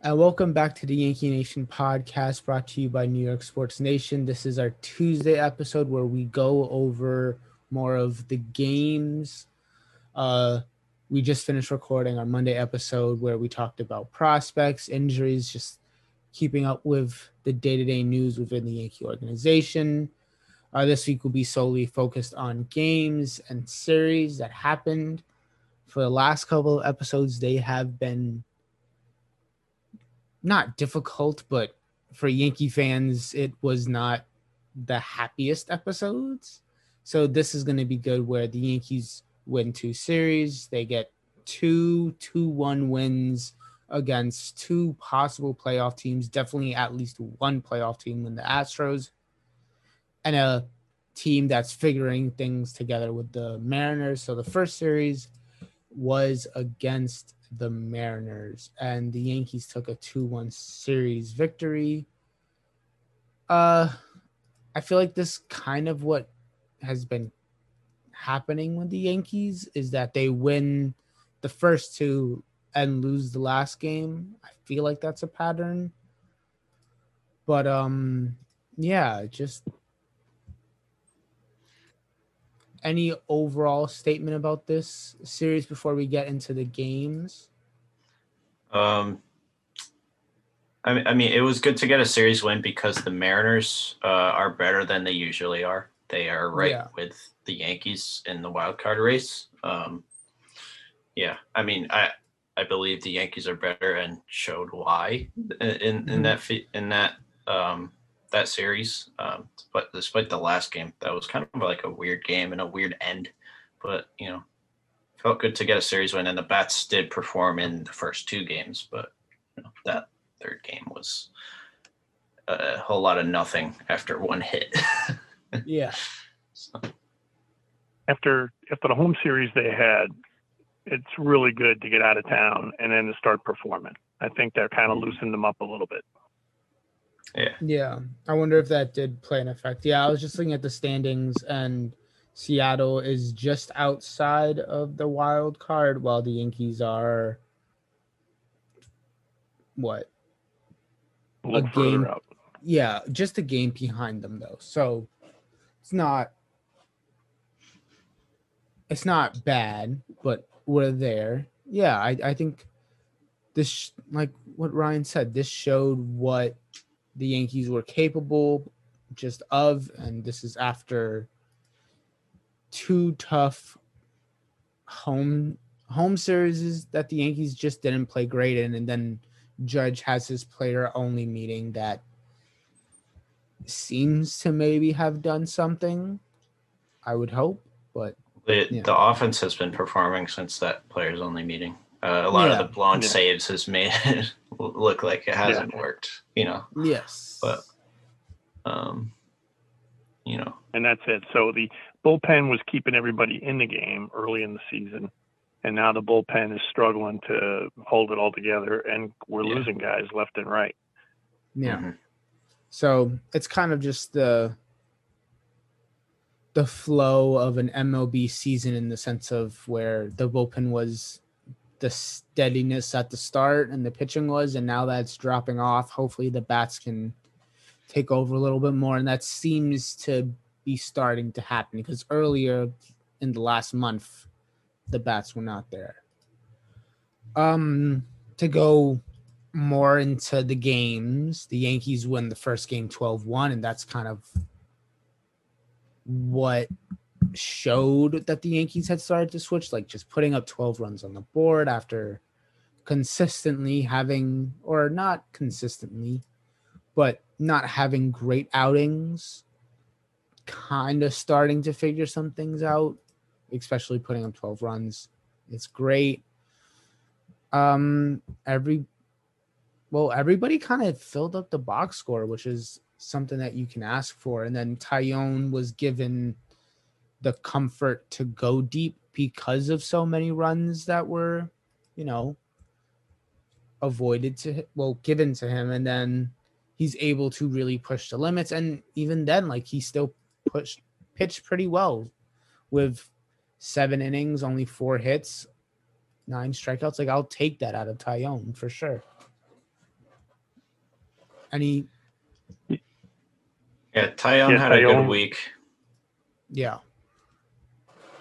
And welcome back to the Yankee Nation podcast brought to you by New York Sports Nation. This is our Tuesday episode where we go over more of the games. Uh, we just finished recording our Monday episode where we talked about prospects, injuries, just keeping up with the day to day news within the Yankee organization. Uh, this week will be solely focused on games and series that happened. For the last couple of episodes, they have been not difficult, but for Yankee fans, it was not the happiest episodes. So this is going to be good where the Yankees win two series. They get two 2 1 wins against two possible playoff teams, definitely at least one playoff team in the Astros, and a team that's figuring things together with the Mariners. So the first series was against the Mariners, and the Yankees took a 2 1 series victory. Uh, I feel like this kind of what has been happening with the Yankees is that they win the first two and lose the last game. I feel like that's a pattern. But um yeah, just any overall statement about this series before we get into the games? Um, I mean, I mean, it was good to get a series win because the Mariners uh, are better than they usually are. They are right yeah. with the Yankees in the wild card race. Um, yeah, I mean, I I believe the Yankees are better and showed why in in, mm-hmm. that in that um, that series. Um, but despite the last game, that was kind of like a weird game and a weird end. But you know, felt good to get a series win, and the bats did perform in the first two games. But you know, that third game was a whole lot of nothing after one hit. yeah. So. After after the home series they had, it's really good to get out of town and then to start performing. I think that kind of loosened them up a little bit. Yeah. Yeah. I wonder if that did play an effect. Yeah, I was just looking at the standings and Seattle is just outside of the wild card while the Yankees are what? A, a game out. Yeah, just a game behind them though. So it's not it's not bad, but we're there. Yeah, I, I think this like what Ryan said, this showed what the Yankees were capable just of, and this is after two tough home home series that the Yankees just didn't play great in, and then Judge has his player only meeting that seems to maybe have done something. I would hope, but the yeah. the offense has been performing since that players only meeting. Uh, a lot yeah. of the blown yeah. saves has made it look like it hasn't yeah. worked, you know. Yes. But um you know. And that's it. So the bullpen was keeping everybody in the game early in the season. And now the bullpen is struggling to hold it all together and we're losing guys left and right. Yeah. Mm-hmm. So it's kind of just the the flow of an MLB season in the sense of where the bullpen was the steadiness at the start and the pitching was, and now that's dropping off. Hopefully, the bats can take over a little bit more, and that seems to be starting to happen because earlier in the last month, the bats were not there. Um, to go more into the games, the Yankees win the first game 12 1, and that's kind of what showed that the Yankees had started to switch, like just putting up 12 runs on the board after consistently having, or not consistently, but not having great outings, kind of starting to figure some things out, especially putting up 12 runs. It's great. Um, every, well, everybody kind of filled up the box score, which is something that you can ask for. And then Taillon was given the comfort to go deep because of so many runs that were, you know, avoided to well given to him and then he's able to really push the limits and even then like he still pushed pitched pretty well with seven innings only four hits nine strikeouts like i'll take that out of Taillon for sure Any? Yeah, Taillon yeah, had a good week. Yeah.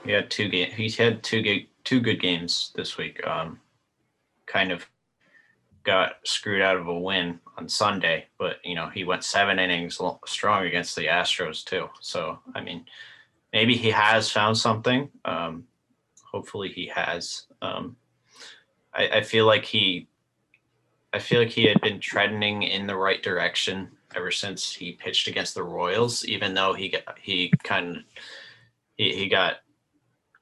He had two game. He's had two good two good games this week. Um, kind of got screwed out of a win on Sunday, but you know he went seven innings strong against the Astros too. So I mean, maybe he has found something. Um, hopefully he has. Um, I, I feel like he, I feel like he had been trending in the right direction ever since he pitched against the Royals. Even though he got he kind of he, he got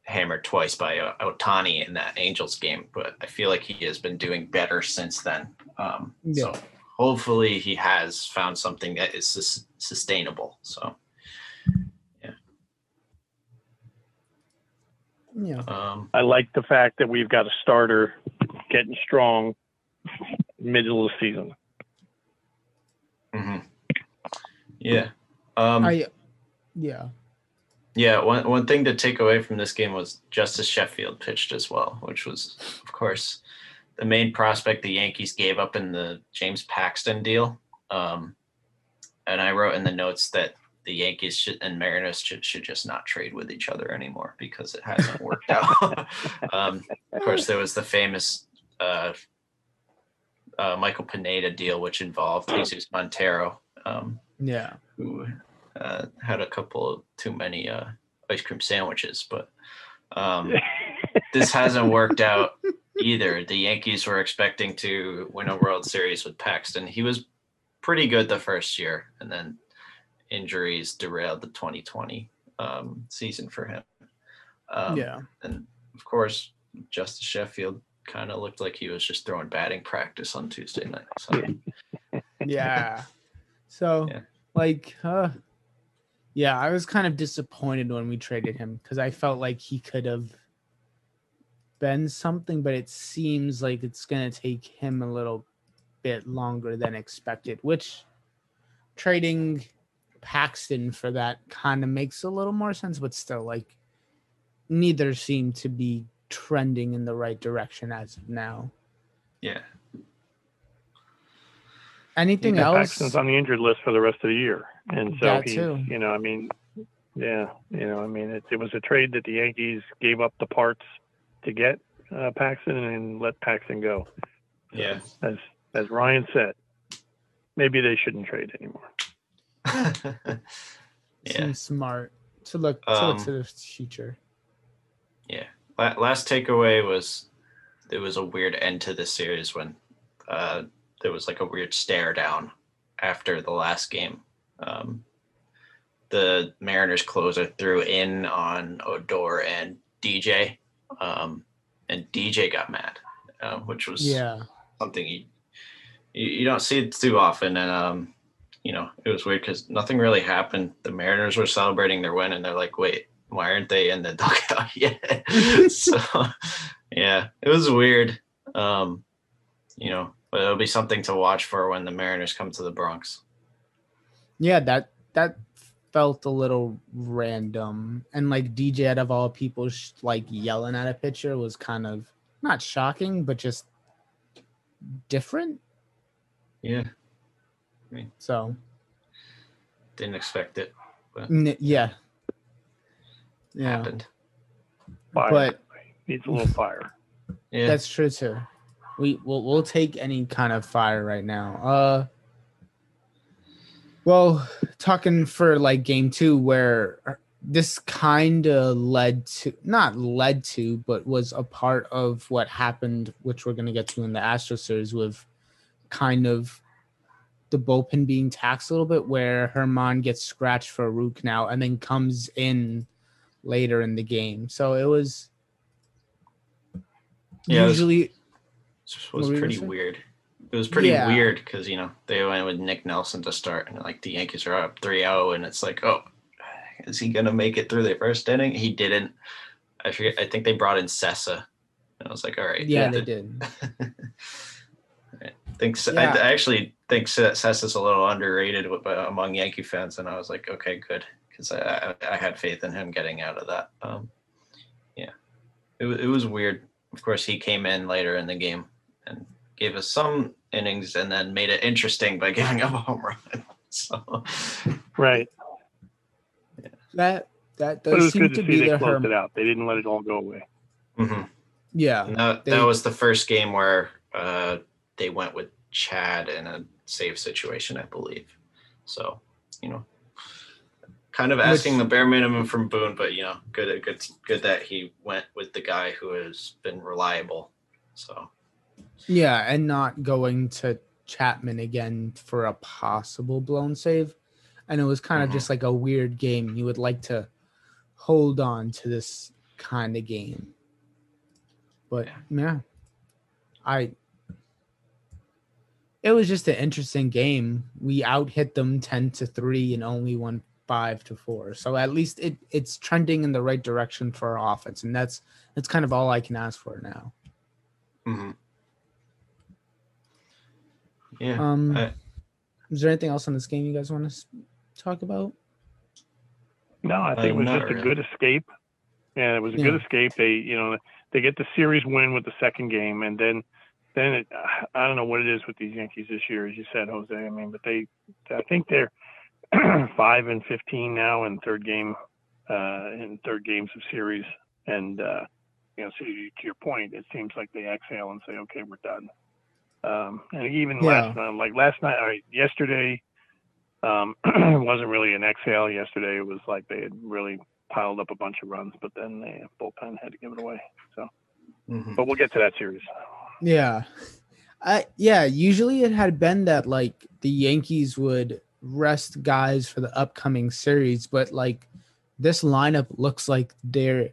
hammered twice by Ohtani in that Angels game, but I feel like he has been doing better since then. Um, yeah. So hopefully he has found something that is sus- sustainable. So yeah. Yeah. Um, I like the fact that we've got a starter getting strong middle of the season. Mm-hmm. Yeah. Um, I, yeah. Yeah, one one thing to take away from this game was Justus Sheffield pitched as well, which was, of course, the main prospect the Yankees gave up in the James Paxton deal. Um, and I wrote in the notes that the Yankees should, and Mariners should, should just not trade with each other anymore because it hasn't worked out. um, of course, there was the famous uh, uh, Michael Pineda deal, which involved Jesus Montero. Um, yeah. Who uh, had a couple of too many uh, ice cream sandwiches, but um, this hasn't worked out either. The Yankees were expecting to win a World Series with Paxton. He was pretty good the first year, and then injuries derailed the 2020 um, season for him. Um, yeah, and of course, Justus Sheffield kind of looked like he was just throwing batting practice on Tuesday night. So. yeah. So, yeah. like, uh, yeah, I was kind of disappointed when we traded him because I felt like he could have been something, but it seems like it's going to take him a little bit longer than expected, which trading Paxton for that kind of makes a little more sense, but still, like, neither seem to be trending in the right direction as of now. Yeah. Anything else? Paxton's on the injured list for the rest of the year and so he, you know, I mean, yeah, you know, I mean, it, it was a trade that the Yankees gave up the parts to get uh, Paxton and let Paxton go. Yeah, as as Ryan said, maybe they shouldn't trade anymore. yeah. Seems smart to look to um, look to the future. Yeah. Last takeaway was there was a weird end to the series when uh, there was like a weird stare down after the last game um, the Mariners closer threw in on Odor and DJ, um, and DJ got mad, uh, which was yeah something you, you, you don't see too often, and um, you know it was weird because nothing really happened. The Mariners were celebrating their win, and they're like, "Wait, why aren't they in the dugout yet?" so yeah, it was weird. Um, you know, but it'll be something to watch for when the Mariners come to the Bronx. Yeah, that that felt a little random, and like DJ out of all people, sh- like yelling at a pitcher was kind of not shocking, but just different. Yeah. I mean, so didn't expect it. But N- yeah. Yeah. Happened. Fire. But needs a little fire. Yeah. That's true too. We will we'll take any kind of fire right now. Uh well, talking for like game two, where uh, this kind of led to not led to, but was a part of what happened, which we're going to get to in the Astro series with kind of the bullpen being taxed a little bit, where Germán gets scratched for Rook now and then comes in later in the game. So it was yeah, usually it was, was pretty weird. It was pretty yeah. weird because you know they went with Nick Nelson to start, and like the Yankees are up 3-0, and it's like, oh, is he gonna make it through the first inning? He didn't. I forget. I think they brought in Cessa, and I was like, all right, yeah, they did. I think yeah. I actually think Cessa's a little underrated among Yankee fans, and I was like, okay, good, because I, I, I had faith in him getting out of that. Um, yeah, it it was weird. Of course, he came in later in the game and gave us some innings and then made it interesting by giving up a home run. So, right. Yeah. That that does but it was seem good to, to see they closed it out. They didn't let it all go away. Mm-hmm. Yeah, that, they, that was the first game where uh, they went with Chad in a save situation, I believe. So, you know, kind of asking Which, the bare minimum from Boone, but you know, good, good, good that he went with the guy who has been reliable. So, yeah, and not going to Chapman again for a possible blown save. And it was kind of mm-hmm. just like a weird game. You would like to hold on to this kind of game. But yeah, I it was just an interesting game. We out hit them 10 to 3 and only won 5 to 4. So at least it it's trending in the right direction for our offense and that's that's kind of all I can ask for now. Mm-hmm. Yeah. Um I, is there anything else on this game you guys want to talk about? No, I think uh, it was just really. a good escape. Yeah, it was a yeah. good escape. They, you know, they get the series win with the second game and then then it, I don't know what it is with these Yankees this year, as you said, Jose. I mean, but they, I think they're five and fifteen now in third game, uh, in third games of series, and uh, you know, so to your point, it seems like they exhale and say, okay, we're done. Um, and even yeah. last night, like last night, or yesterday, um, wasn't really an exhale. Yesterday, it was like they had really piled up a bunch of runs, but then the bullpen had to give it away. So, mm-hmm. but we'll get to that series. Yeah. I yeah, usually it had been that like the Yankees would rest guys for the upcoming series, but like this lineup looks like they're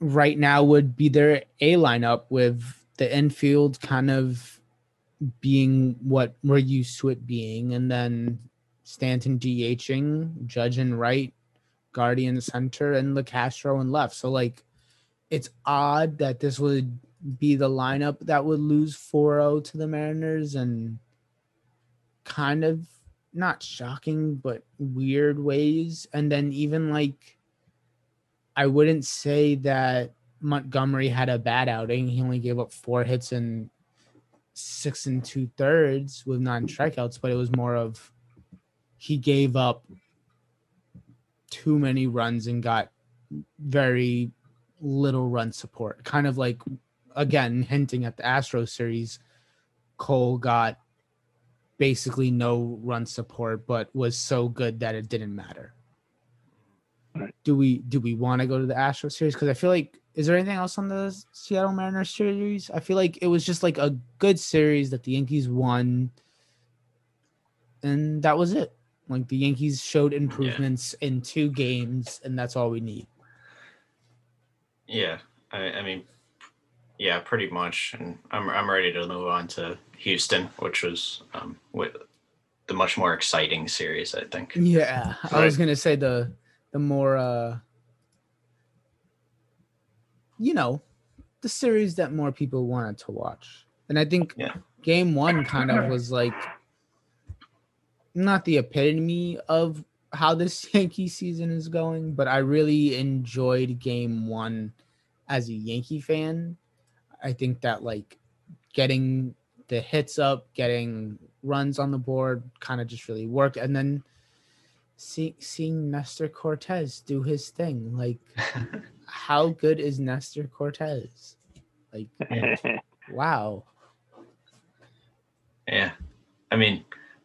right now would be their A lineup with the infield kind of being what we're used to it being, and then Stanton DHing, Judge and right, Gardner center, and LeCastro and left. So like it's odd that this would be the lineup that would lose 4-0 to the Mariners and kind of not shocking but weird ways and then even like I wouldn't say that Montgomery had a bad outing. He only gave up four hits and six and two thirds with nine strikeouts, but it was more of he gave up too many runs and got very little run support. Kind of like again hinting at the Astro series, Cole got basically no run support, but was so good that it didn't matter. Right. Do we do we want to go to the Astro series? Because I feel like is there anything else on the Seattle Mariners series? I feel like it was just like a good series that the Yankees won, and that was it. Like the Yankees showed improvements yeah. in two games, and that's all we need. Yeah, I, I mean, yeah, pretty much. And I'm I'm ready to move on to Houston, which was um with the much more exciting series, I think. Yeah. I was gonna say the the more uh you know the series that more people wanted to watch, and I think yeah. Game One kind of was like not the epitome of how this Yankee season is going, but I really enjoyed Game One as a Yankee fan I think that like getting the hits up, getting runs on the board kind of just really worked. And then see, seeing Nestor Cortes do his thing. Like, how good is Nestor Cortes? Like, wow. Yeah. I mean,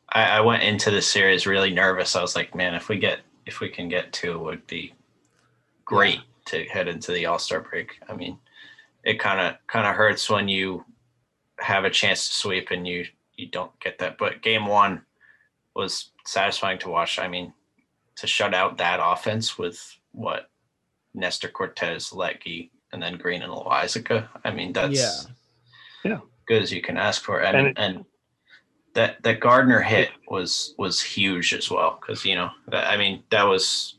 I, I, went into the series really nervous. I was like, man, if we get, if we can get two, it would be great yeah. to head into the All Star break. I mean, it kind of kind of hurts when you have a chance to sweep and you you don't get that. But game one was satisfying to watch. I mean, to shut out that offense with what Nestor Cortes, Luetge, and then Green and Loaisiga. I mean, that's yeah, yeah, good as you can ask for. And and, it, and that that Gardner hit was was huge as well because you know that, I mean that was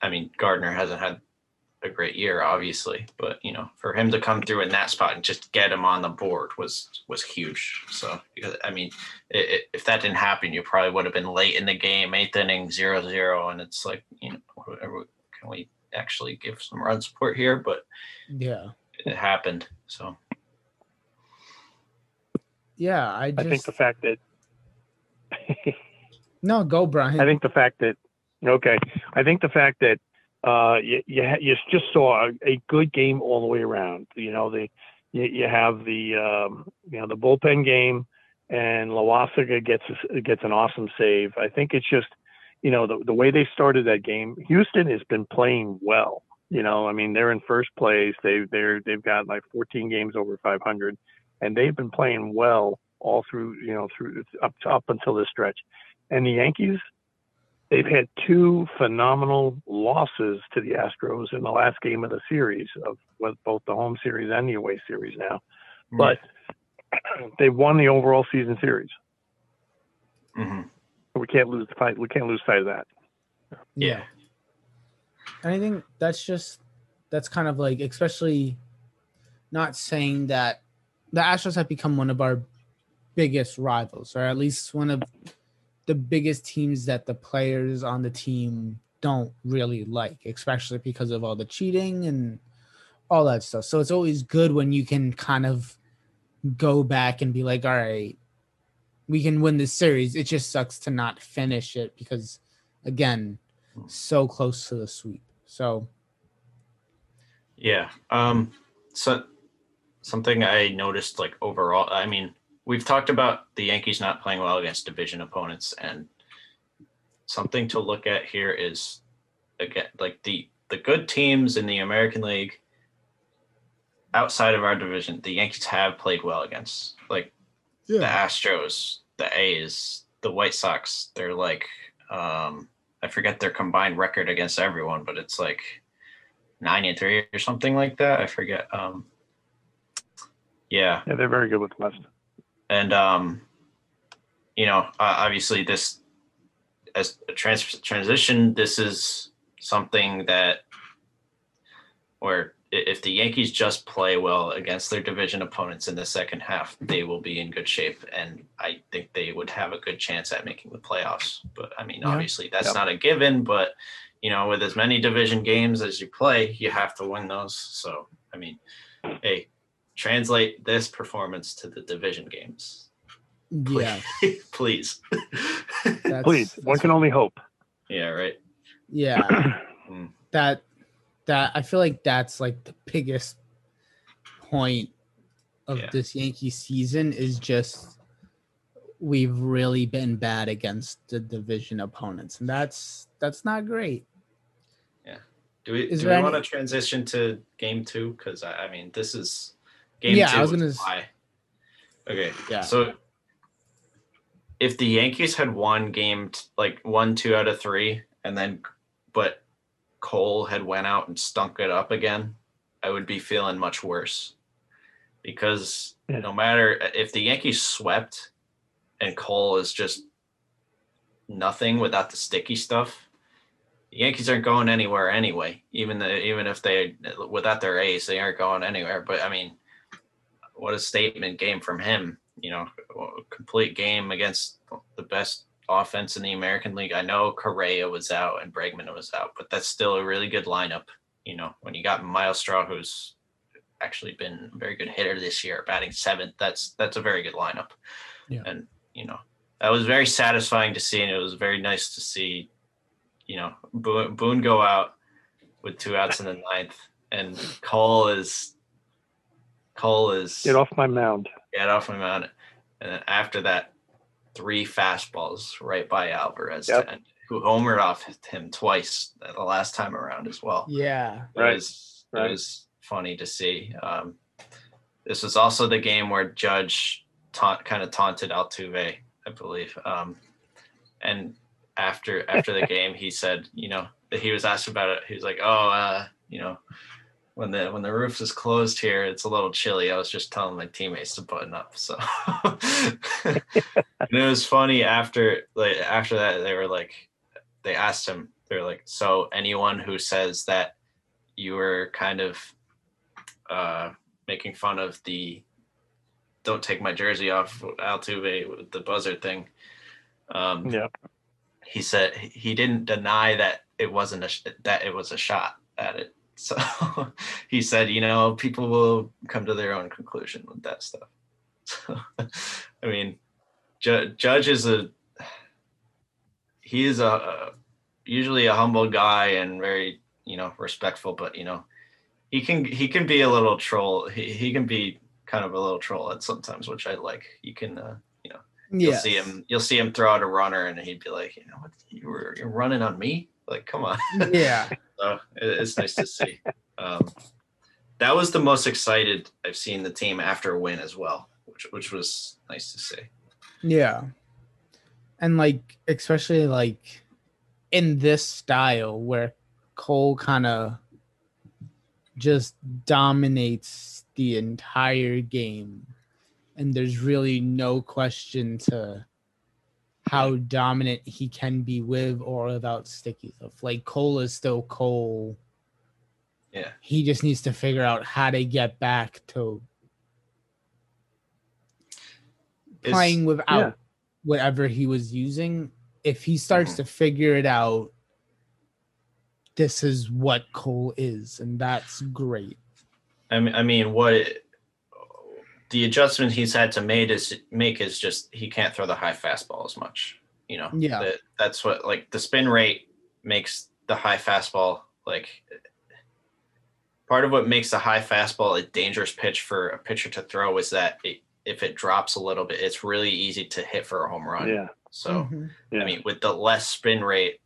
I mean Gardner hasn't had a great year, obviously, but you know, for him to come through in that spot and just get him on the board was was huge. So, because I mean, it, it, if that didn't happen, you probably would have been late in the game, eighth inning, zero zero, and it's like, you know, can we actually give some run support here? But yeah, it happened. So, Yeah, I just... I think the fact that No, go Brian. I think the fact that okay, I think the fact that uh, you, you, you just saw a, a, good game all the way around. You know, the you, you have the um, you know the bullpen game, and Loaisiga gets gets an awesome save. I think it's just you know the the way they started that game. Houston has been playing well. You know, I mean they're in first place. They they're they've got like 14 games over 500, and they've been playing well all through you know through up up until this stretch. And the Yankees, they've had two phenomenal losses to the Astros in the last game of the series of both the home series and the away series now. Mm-hmm. But they won the overall season series. Mm-hmm. We can't lose the fight. We can't lose sight of that. Yeah. And I think that's just that's kind of like especially not saying that the Astros have become one of our biggest rivals, or at least one of the biggest teams that the players on the team don't really like, especially because of all the cheating and all that stuff. So it's always good when you can kind of go back and be like, all right, we can win this series. It just sucks to not finish it because, again, so close to the sweep. So, yeah. Um, so something I noticed, like overall, I mean, we've talked about the Yankees not playing well against division opponents, and something to look at here is again like the the good teams in the American League outside of our division, the Yankees have played well against like yeah. the Astros, the A's, the White Sox. They're like um I forget their combined record against everyone, but it's like nine and three or something like that. I forget. Um yeah. Yeah, they're very good with West and um, you know, uh, obviously this as a trans- transition, this is something that where if the Yankees just play well against their division opponents in the second half, they will be in good shape, and I think they would have a good chance at making the playoffs. But I mean, yeah. obviously, that's yep. not a given. But you know, with as many division games as you play, you have to win those. So I mean, hey, translate this performance to the division games. Yeah. Please. Please. One can only hope. Yeah, right. Yeah. Hmm. that that I feel like that's like the biggest point of yeah. this Yankee season is just we've really been bad against the division opponents. And that's that's not great. Yeah. Do we is do we any... want to transition to game two? Because I, I mean this is Game yeah, I was gonna. Okay. Yeah. So if the Yankees had won game t- like one, two out of three, and then but Cole had went out and stunk it up again, I would be feeling much worse. Because yeah. no matter if the Yankees swept and Cole is just nothing without the sticky stuff, the Yankees aren't going anywhere anyway. Even the, even if they without their ace, they aren't going anywhere. But I mean, what a statement game from him. You know, complete game against the best offense in the American League. I know Correa was out and Bregman was out, but that's still a really good lineup. You know, when you got Myles Straw, who's actually been a very good hitter this year, batting seventh, that's that's a very good lineup. Yeah. And you know, that was very satisfying to see, and it was very nice to see. You know, Boone go out with two outs in the ninth, and Cole is Cole is get off my mound. Get off my mound. And after that, three fastballs right by Alvarez, yep. to, who homered off him twice the last time around as well. Yeah, it right. Was, right. It was funny to see. Um, this was also the game where Judge taunt, kind of taunted Altuve, I believe. Um, and after after the game, he said, you know, that he was asked about it. He was like, "Oh, uh, you know, when the when the roof is closed here, it's a little chilly. I was just telling my teammates to button up. So and it was funny after like after that they were like they asked him, they were like, So anyone who says that you were kind of uh making fun of the don't take my jersey off Altuve with the buzzer thing. Um yeah. He said he didn't deny that it wasn't a that it was a shot at it so he said, you know, people will come to their own conclusion with that stuff. So, I mean, Ju- Judge is a he is a, a usually a humble guy and very you know respectful, but you know he can he can be a little troll. He he can be kind of a little troll at sometimes, which I like. You can uh, you know you'll yes. see him you'll see him throw out a runner and he'd be like, you know, what, you were you're running on me? Like, come on. Yeah. so it, it's nice to see. Um, that was the most excited I've seen the team after a win as well, which which was nice to see. Yeah. And like especially like in this style where Cole kind of just dominates the entire game and there's really no question to how dominant he can be with or without sticky stuff. Like Cole is still Cole. Yeah. He just needs to figure out how to get back to playing without yeah. whatever he was using. If he starts mm-hmm. to figure it out, this is what Cole is, and that's great. I mean, I mean, what it, the adjustment he's had to make is make is just he can't throw the high fastball as much. You know, yeah, that, that's what like the spin rate makes the high fastball like part of what makes the high fastball a dangerous pitch for a pitcher to throw is that it, if it drops a little bit, it's really easy to hit for a home run. Yeah. So, mm-hmm. yeah. I mean, with the less spin rate,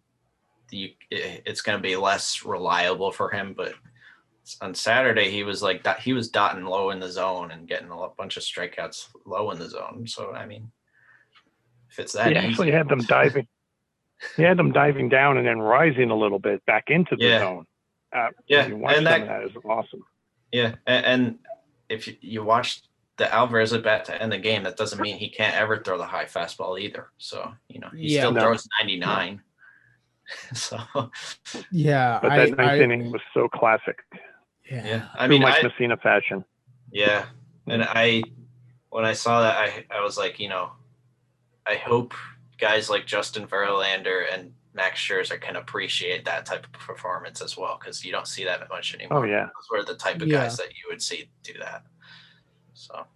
you, it, it's going to be less reliable for him. But on Saturday, he was like that. He was dotting low in the zone and getting a bunch of strikeouts low in the zone. So, I mean, if it's that, he easy, actually had them diving. he had them diving down and then rising a little bit back into the yeah. zone. Uh, yeah, and that, that is awesome. Yeah, and, and if you, you watch the Alvarez at bat to end the game, that doesn't mean he can't ever throw the high fastball either. So you know he yeah, still no. throws ninety nine. so yeah, but that I, ninth I, inning was so classic. Yeah, yeah. I mean, like Messina fashion. Yeah, and hmm. I when I saw that, I I was like, you know, I hope guys like Justin Verlander and Max Scherzer can appreciate that type of performance as well because you don't see that much anymore. Oh yeah, those were the type of yeah. guys that you would see do that. So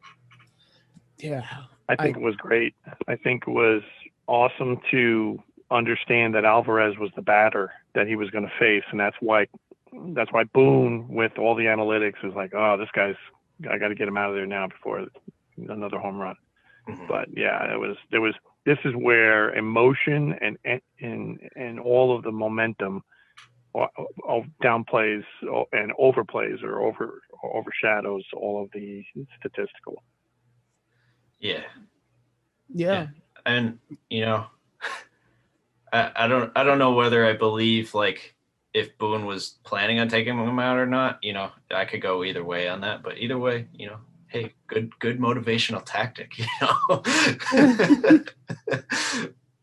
yeah, I think I, it was great. I think it was awesome to understand that Alvarez was the batter that he was going to face, and that's why that's why Boone with all the analytics was like, oh, this guy's I got to get him out of there now before another home run. Mm-hmm. But yeah, it was there was this is where emotion and and and all of the momentum of downplays and overplays or over overshadows all of the statistical. Yeah. Yeah. And you know, I, I don't I don't know whether I believe like if Boone was planning on taking him out or not. You know, I could go either way on that. But either way, you know, hey, good good motivational tactic, you know.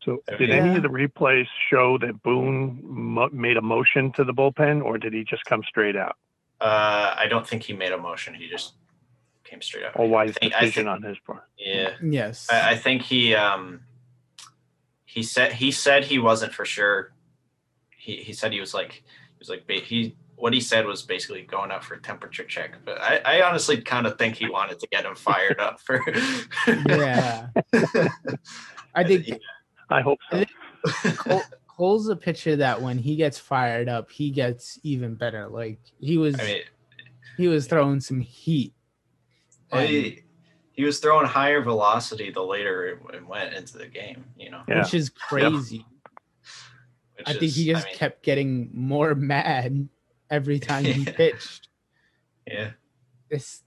so, did yeah. any of the replays show that Boone mo- made a motion to the bullpen, or did he just come straight out? Uh, I don't think he made a motion. He just came straight out. A wise think, decision think, on his part. Yeah. Yes. I, I think he um he said he said he wasn't for sure. He he said he was like he was like he what he said was basically going up for a temperature check. But I, I honestly kind of think he wanted to get him fired up for. yeah. I think. I hope so. Cole, Cole's a pitcher that when he gets fired up, he gets even better. Like he was, I mean, he was throwing some heat. Well, he, he was throwing higher velocity the later it went into the game. You know, yeah. which is crazy. Which I is, think he just I mean, kept getting more mad every time he pitched. Yeah. It's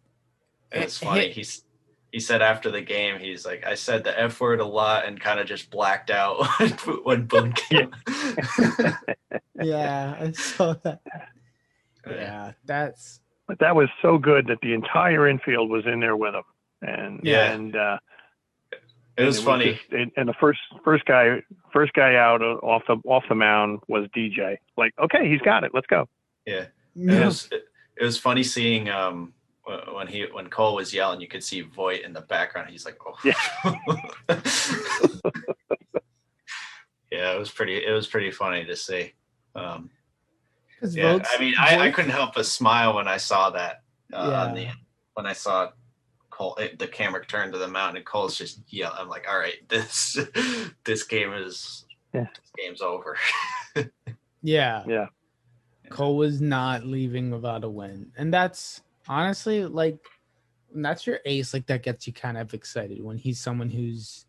it's funny. Hit. He's he said after the game, he's like, I said the F word a lot and kind of just blacked out when Boone came. yeah, I saw that. Yeah, that's but that was so good that the entire infield was in there with him. And yeah. and uh it was, it funny. Was just, and the first first guy first guy out off the off the mound was DJ. Like, okay, he's got it. Let's go. Yeah, it was it, it, was funny seeing um when he when Cole was yelling, you could see Voit in the background. He's like, oh yeah, yeah. It was pretty. It was pretty funny to see. Um, yeah, I mean, I, I couldn't help but smile when I saw that. Uh, yeah. The, when I saw Cole, it, the camera turned to the mountain, and Cole's just yelling. I'm like, all right, this this game is yeah. this game's over. yeah. Yeah. Cole was not leaving without a win, and that's honestly like that's your ace. Like that gets you kind of excited when he's someone who's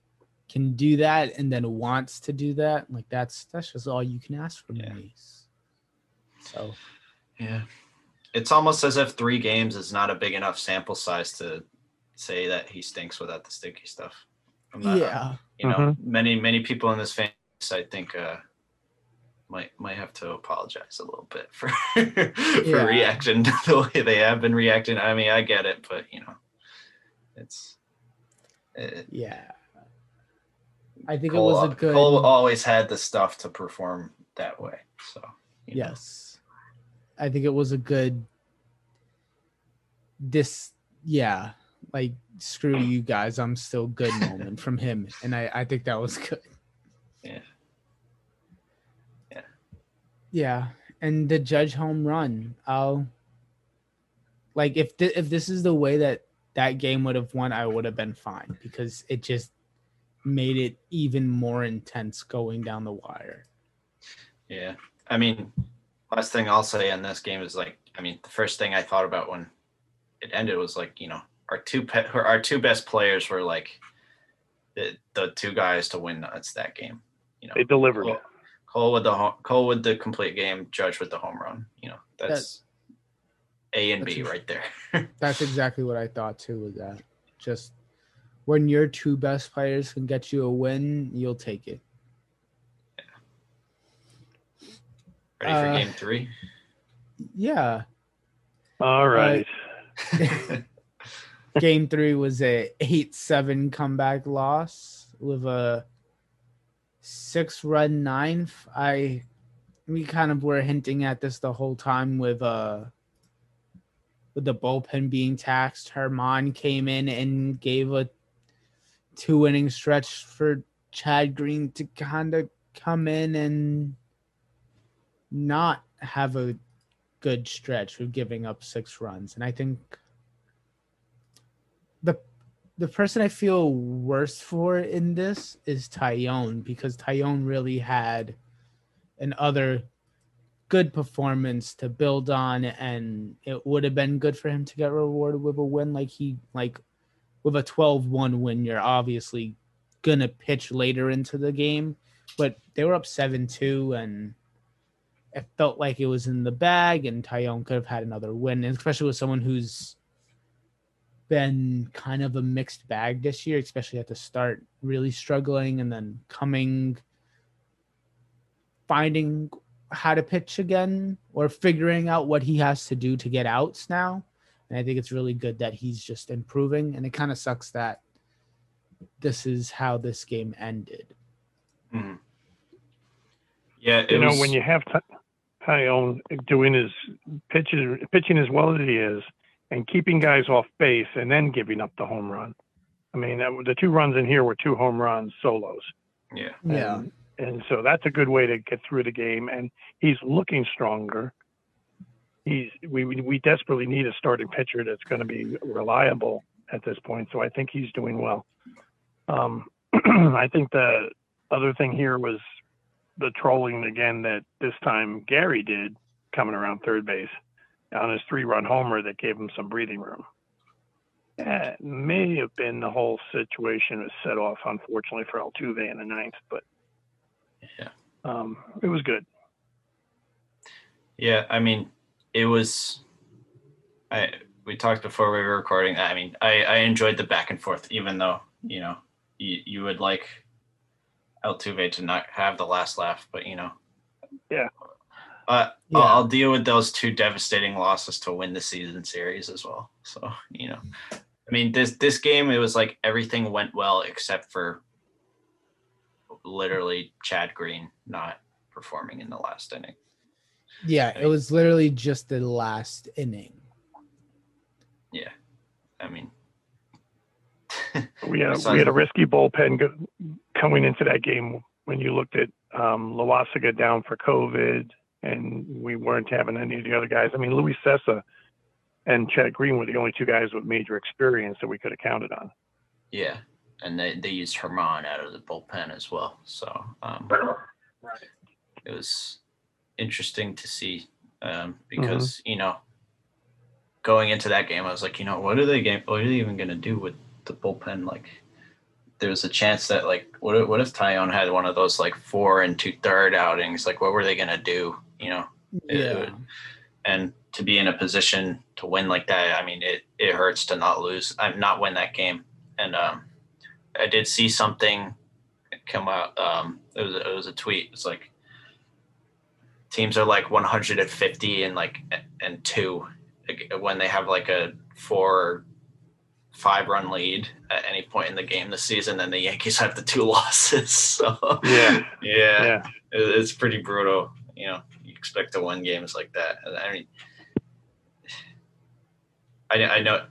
can do that and then wants to do that. Like that's that's just all you can ask from yeah. an ace. So yeah, it's almost as if three games is not a big enough sample size to say that he stinks without the sticky stuff. Not, yeah, you know, mm-hmm. many many people in this fan, I think, uh, might might have to apologize a little bit for for yeah. reaction the way they have been reacting. I mean, I get it, but you know, it's it, yeah. I think Cole, it was a good. Cole always had the stuff to perform that way. So yes, know. I think it was a good. This yeah, like screw you guys, I'm still good moment from him, and I I think that was good. Yeah. Yeah, Yeah, and the judge home run. I'll like if th- if this is the way that that game would have won, I would have been fine because it just made it even more intense going down the wire. Yeah, I mean, last thing I'll say on this game is like, I mean, the first thing I thought about when it ended was like, you know, our two pe- our two best players were like the, the two guys to win that's that game. You know, they delivered. Well, Cole with the home, Cole with the complete game, Judge with the home run. You know, that's that, A and B right there. that's exactly what I thought too. With that, just when your two best players can get you a win, you'll take it. Yeah. Ready for uh, game three? Yeah. All right. Uh, game three was a eight-seven comeback loss with a six run ninth. I we kind of were hinting at this the whole time with uh with the bullpen being taxed. Germán came in and gave a two inning stretch for Chad Green to kind of come in and not have a good stretch of giving up six runs. And I think the person I feel worse for in this is Taillon because Taillon really had an other good performance to build on and it would have been good for him to get rewarded with a win like he like with a 12-1 win you're obviously gonna pitch later into the game. But they were up 7-2 and it felt like it was in the bag and Taillon could have had another win especially with someone who's been kind of a mixed bag this year, especially at the start, really struggling and then coming, finding how to pitch again or figuring out what he has to do to get outs now. And I think it's really good that he's just improving. And it kind of sucks that this is how this game ended. Mm. Yeah, you was... know when you have Taillon doing his pitches, pitching as well as he is, and keeping guys off base and then giving up the home run. I mean, the two runs in here were two home runs solos. Yeah. And, yeah. And so that's a good way to get through the game. And he's looking stronger. He's we we desperately need a starting pitcher that's going to be reliable at this point. So I think he's doing well. Um, I think the other thing here was the trolling again that this time Gary did coming around third base on his three run homer that gave him some breathing room. That may have been the whole situation was set off, unfortunately, for Altuve in the ninth, but yeah, um, it was good. Yeah, I mean, it was. I we talked before we were recording. I mean, I I enjoyed the back and forth, even though you know you you would like Altuve to not have the last laugh, but you know, yeah, uh, yeah. I'll, I'll, deal with those two devastating losses to win the season series as well. So you know, I mean this this game it was like everything went well except for literally Chad Green not performing in the last inning. Yeah, I mean, it was literally just the last inning. Yeah, I mean, we had we had a risky bullpen go, coming into that game when you looked at um, Loaisiga down for COVID and we weren't having any of the other guys. I mean, Luis Cessa and Chad Green were the only two guys with major experience that we could have counted on. Yeah, and they they used Germán out of the bullpen as well, so um, it was interesting to see um, because mm-hmm. you know going into that game, I was like, you know, what are they game? What are they even gonna do with the bullpen? Like, there was a chance that like, what if, what if Taillon had one of those like four and two third outings? Like, what were they gonna do? You know? Yeah. It, and to be in a position to win like that, I mean, it it hurts to not lose, I'm not win that game. And um, I did see something come out. Um, it was it was a tweet. It's like teams are like 150 and like and two when they have like a four five run lead at any point in the game this season and the yankees have the two losses so yeah yeah, yeah. it's pretty brutal you know you expect to win games like that i mean I, I know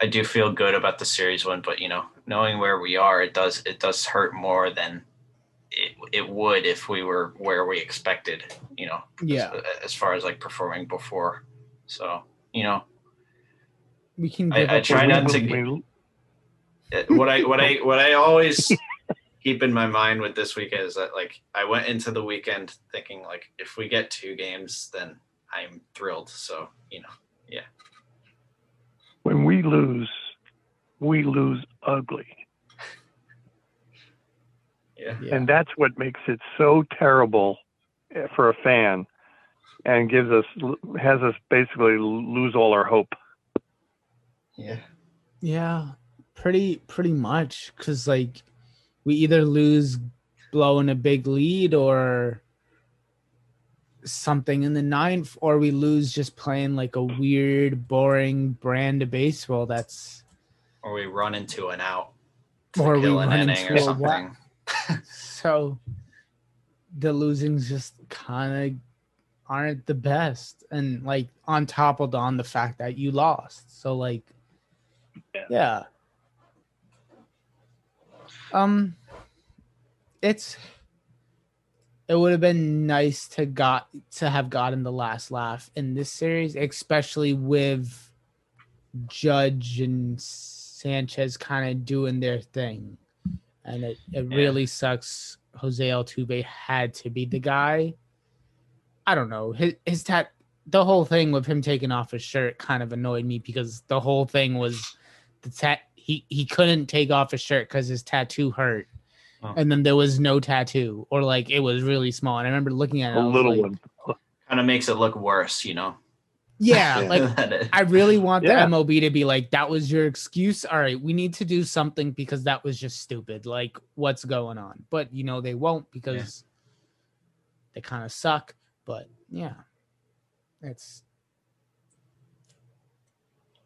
i do feel good about the series one but you know knowing where we are it does it does hurt more than it, it would if we were where we expected you know yeah as, as far as like performing before so you know, we can. I, I try not to. what I what I what I always keep in my mind with this weekend is that like I went into the weekend thinking like if we get two games, then I'm thrilled. So you know, yeah. When we lose, we lose ugly. Yeah. And that's what makes it so terrible eh, for a fan and gives us has us basically lose all our hope. Yeah. Yeah, pretty pretty much cuz like we either lose blowing a big lead or something in the ninth or we lose just playing like a weird boring brand of baseball that's or we run into an out or we run into or something. so the losing's just kind of aren't the best and like on top of on the fact that you lost so like yeah, yeah. Um it's it would have been nice to got to have gotten the last laugh in this series especially with judge and sanchez kind of doing their thing and it, it yeah. really sucks jose altuve had to be the guy I don't know. His his tat the whole thing with him taking off his shirt kind of annoyed me because the whole thing was the tat he he couldn't take off his shirt because his tattoo hurt. Oh. And then there was no tattoo, or like it was really small. And I remember looking at it. A little like, one. Kind of makes it look worse, you know. Yeah, like I really want yeah. the MLB to be like, that was your excuse. All right, we need to do something because that was just stupid. Like, what's going on? But you know, they won't because yeah. they kind of suck. But yeah, it's.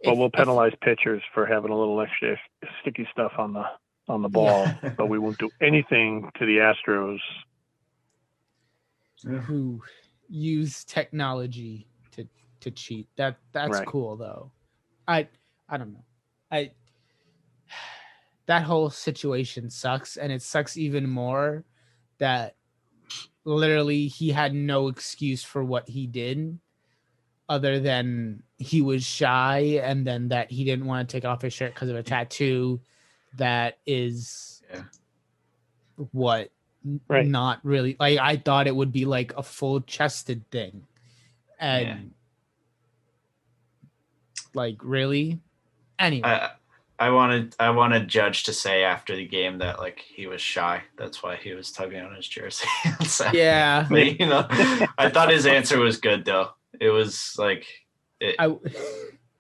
But we'll penalize if, pitchers for having a little extra sticky stuff on the on the ball, yeah. but we won't do anything to the Astros. Uh, who use technology to to cheat? That that's right. cool though. I I don't know. I that whole situation sucks, and it sucks even more that literally he had no excuse for what he did other than he was shy and then that he didn't want to take off his shirt because of a mm-hmm. tattoo that is yeah. what right. not really like I thought it would be like a full chested thing. And yeah. like really? Anyway. I, I wanted I wanted Judge to say after the game that like he was shy. That's why he was tugging on his jersey. so, yeah, you know, I thought his answer was good though. It was like it. I,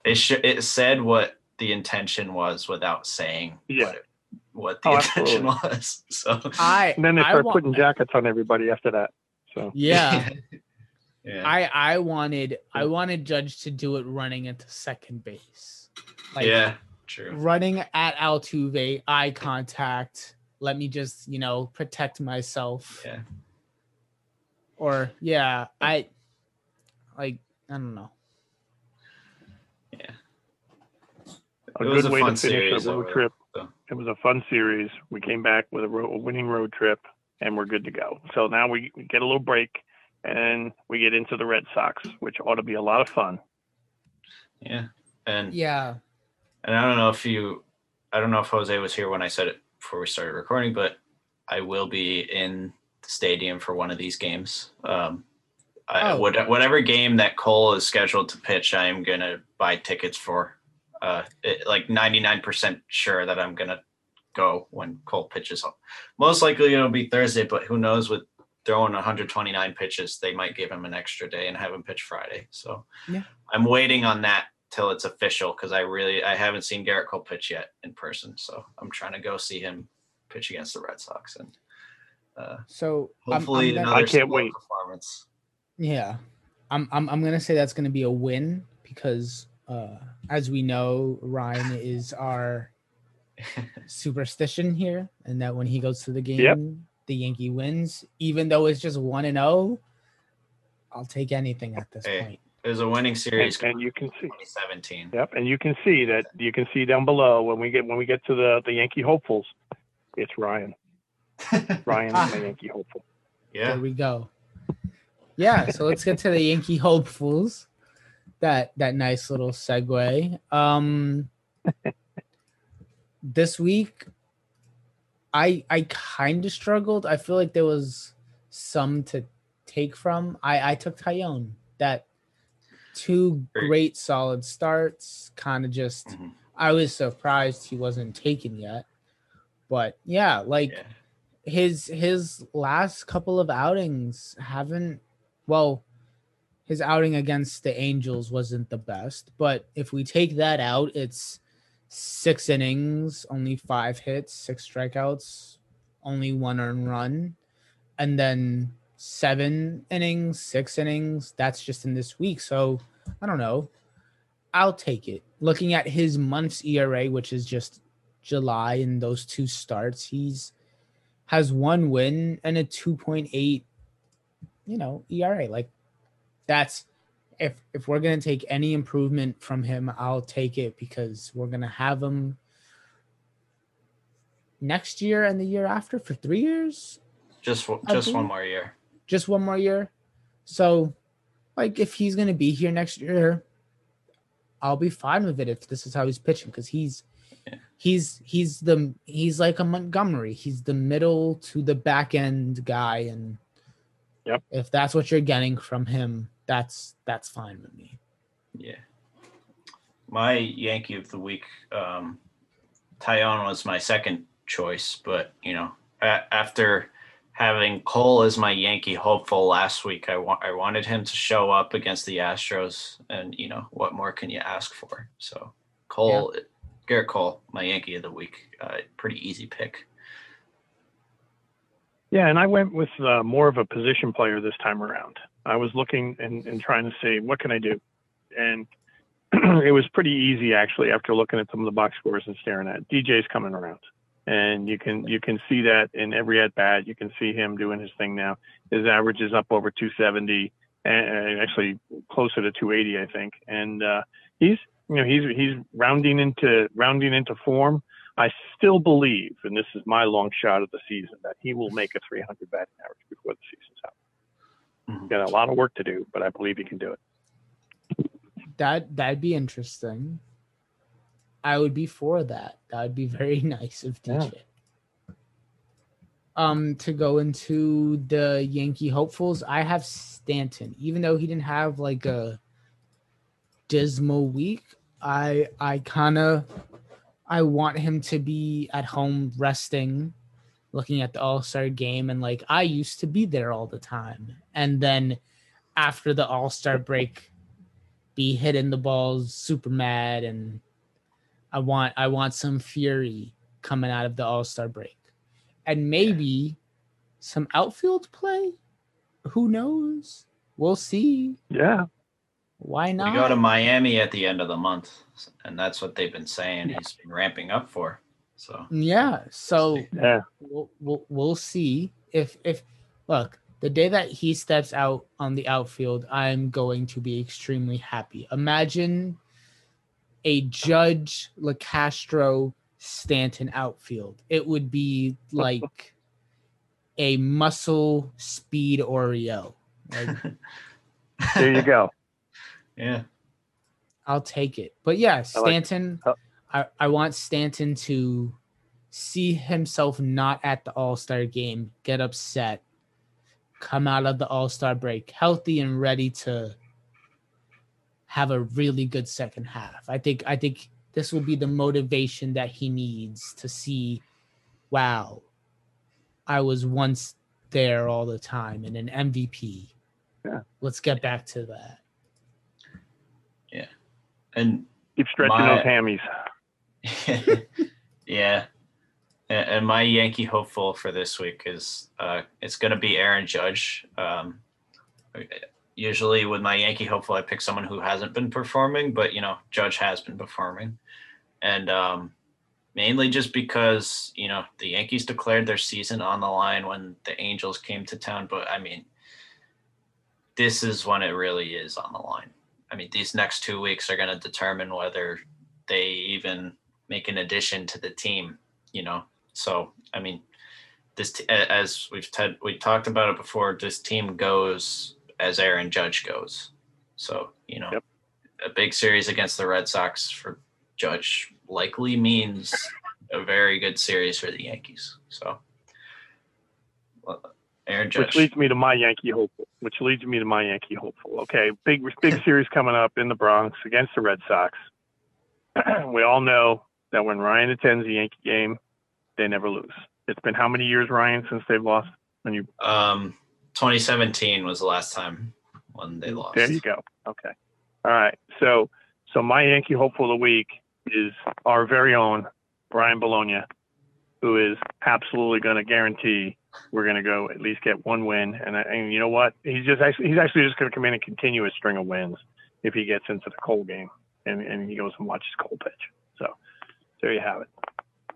it sh- it said what the intention was without saying yeah. what, it, what the oh, intention absolutely. was. So I and then they start putting jackets on everybody after that. So yeah. yeah. I I wanted I wanted Judge to do it running into second base. Like, yeah True. Running at Altuve, eye contact. Let me just, you know, protect myself. Yeah. Or yeah, I like I don't know. Yeah. A good a way to finish a road trip. So. It was a fun series. We came back with a, a winning road trip, and we're good to go. So now we get a little break, and we get into the Red Sox, which ought to be a lot of fun. Yeah, and yeah, and I don't know if you, I don't know if Jose was here when I said it before we started recording, but I will be in the stadium for one of these games. Um, I, oh. whatever game that Cole is scheduled to pitch, I am gonna buy tickets for. Uh, it, like 99% sure that I'm gonna go when Cole pitches. Most likely it'll be Thursday, but who knows? With throwing 129 pitches, they might give him an extra day and have him pitch Friday. So yeah. I'm waiting on that till it's official because I really I haven't seen Gerrit Cole pitch yet in person. So I'm trying to go see him pitch against the Red Sox and uh, so hopefully I'm, I'm I can't wait performance. Yeah, I'm I'm I'm gonna say that's gonna be a win because uh, as we know, Ryan is our superstition here, and that when he goes to the game, yep. the Yankee wins, even though it's just one and zero. Oh, I'll take anything at this hey, point. It was a winning series, and, and you can see 2017. Yep, and you can see that you can see down below when we get when we get to the the Yankee hopefuls, it's Ryan. Ryan, the Yankee hopeful. Yeah, there we go yeah, so let's get to the Yankee hopefuls. That that nice little segue. Um, this week, I I kind of struggled. I feel like there was some to take from. I I took Taillon. That two great solid starts. Kind of just. Mm-hmm. I was surprised he wasn't taken yet, but yeah, like. Yeah his his last couple of outings haven't well, his outing against the Angels wasn't the best, but if we take that out, it's six innings, only five hits, six strikeouts, only one earned run, and then seven innings, six innings. That's just in this week. So I don't know. I'll take it. Looking at his month's ERA, which is just July in those two starts, he's has one win and a 2.8 you know, ERA. Like that's if if we're gonna take any improvement from him, I'll take it because we're gonna have him next year and the year after for three years. Just just one more year. Just one more year. So, like, if he's gonna be here next year, I'll be fine with it if this is how he's pitching because he's yeah. he's he's the he's like a Montgomery. He's the middle to the back end guy and Yep. If that's what you're getting from him, that's that's fine with me. Yeah. My Yankee of the week, um, Taillon was my second choice, but you know, a- after having Cole as my Yankee hopeful last week, I want I wanted him to show up against the Astros, and you know, what more can you ask for? So Cole, yeah. Gerrit Cole, my Yankee of the week, uh, pretty easy pick. Yeah, and I went with uh, more of a position player this time around. I was looking and, and trying to say, what can I do? And it was pretty easy actually after looking at some of the box scores and staring at DJ's coming around. And you can you can see that in every at bat. You can see him doing his thing now. His average is up over 270, and actually closer to 280, I think. And uh, he's you know he's he's rounding into rounding into form. I still believe, and this is my long shot of the season, that he will make a 300 batting average before the season's out. Mm-hmm. Got a lot of work to do, but I believe he can do it. That that'd be interesting. I would be for that. That would be very nice of DJ. Yeah. Um, to go into the Yankee hopefuls, I have Stanton. Even though he didn't have like a dismal week, I I kind of I want him to be at home resting, looking at the All Star game, and like I used to be there all the time. And then after the All Star break, be hitting the balls super mad, and I want I want some fury coming out of the All Star break, and maybe some outfield play. Who knows? We'll see. Yeah. Why not? We go to Miami at the end of the month, and that's what they've been saying. Yeah. He's been ramping up for. So yeah, so yeah, we'll, we'll we'll see if if look the day that he steps out on the outfield, I'm going to be extremely happy. Imagine a Judge LeCastro Stanton outfield. It would be like a muscle speed Oreo. Like, there you go. Yeah. I'll take it. But yeah, Stanton. I, like, oh. I, I want Stanton to see himself not at the All Star game, get upset, come out of the All Star break healthy and ready to have a really good second half. I think I think this will be the motivation that he needs to see, wow, I was once there all the time and an MVP. Yeah. Let's get back to that. And keep stretching my, those hammies. yeah. And my Yankee hopeful for this week is uh, it's going to be Aaron Judge. Um, usually with my Yankee hopeful, I pick someone who hasn't been performing, but you know Judge has been performing, and um, mainly just because you know the Yankees declared their season on the line when the Angels came to town. But I mean, this is when it really is on the line. I mean, these next two weeks are going to determine whether they even make an addition to the team. You know, so I mean, this t- as we've t- we talked about it before. This team goes as Aaron Judge goes. So you know, yep. a big series against the Red Sox for Judge likely means a very good series for the Yankees. So. Aaron Judge. Which leads me to my Yankee hopeful. Which leads me to my Yankee hopeful. Okay, big big series coming up in the Bronx against the Red Sox. we all know that when Ryan attends a Yankee game, they never lose. It's been how many years, Ryan, since they've lost? When you um, 2017 was the last time when they lost. There you go. Okay. All right. So, so my Yankee hopeful of the week is our very own Brian Bologna, who is absolutely going to guarantee we're going to go at least get one win. And, uh, and you know what? He's just actually he's actually just going to come in and continue a string of wins if he gets into the Cole game and, and he goes and watches Cole pitch. So there you have it.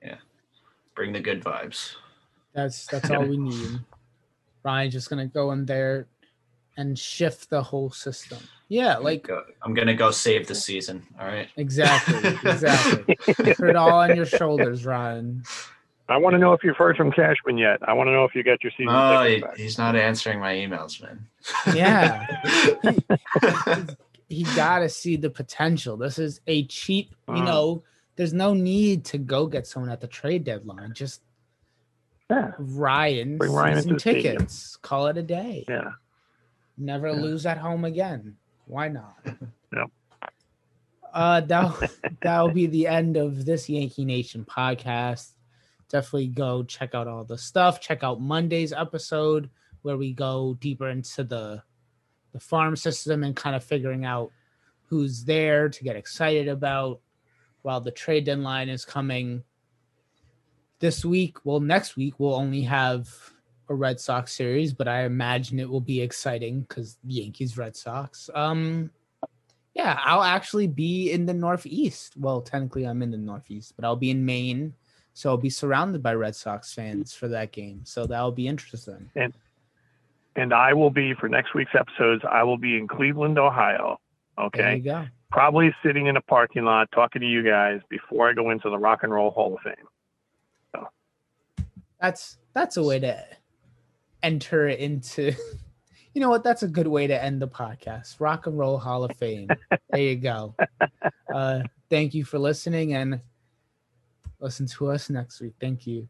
Yeah. Bring the good vibes. That's that's all we need. Ryan's just gonna go in there and shift the whole system. Yeah, like I'm gonna go save the season. All right. Exactly. Exactly. Put it all on your shoulders, Ryan. I want to know if you've heard from Cashman yet. I want to know if you got your season. Oh, he, he's not answering my emails, man. Yeah. he, he got to see the potential. This is a cheap, you uh, know, there's no need to go get someone at the trade deadline. Just yeah. Ryan, Bring Ryan some tickets. Stadium. Call it a day. Yeah. Never yeah. lose at home again. Why not? Yep. Uh, that that'll be the end of this Yankee Nation podcast. Definitely go check out all the stuff. Check out Monday's episode where we go deeper into the the farm system and kind of figuring out who's there to get excited about while the trade deadline is coming this week, well, next week we'll only have a Red Sox series, but I imagine it will be exciting because Yankees Red Sox. Um, yeah, I'll actually be in the Northeast. Well, technically I'm in the Northeast, but I'll be in Maine, so I'll be surrounded by Red Sox fans for that game. So that'll be interesting. And and I will be for next week's episodes. I will be in Cleveland, Ohio. Okay. There you go probably sitting in a parking lot talking to you guys before I go into the Rock and Roll Hall of Fame. So that's that's a way to enter into. You know what? That's a good way to end the podcast. Rock and Roll Hall of Fame. there you go. Uh, thank you for listening and listen to us next week. Thank you.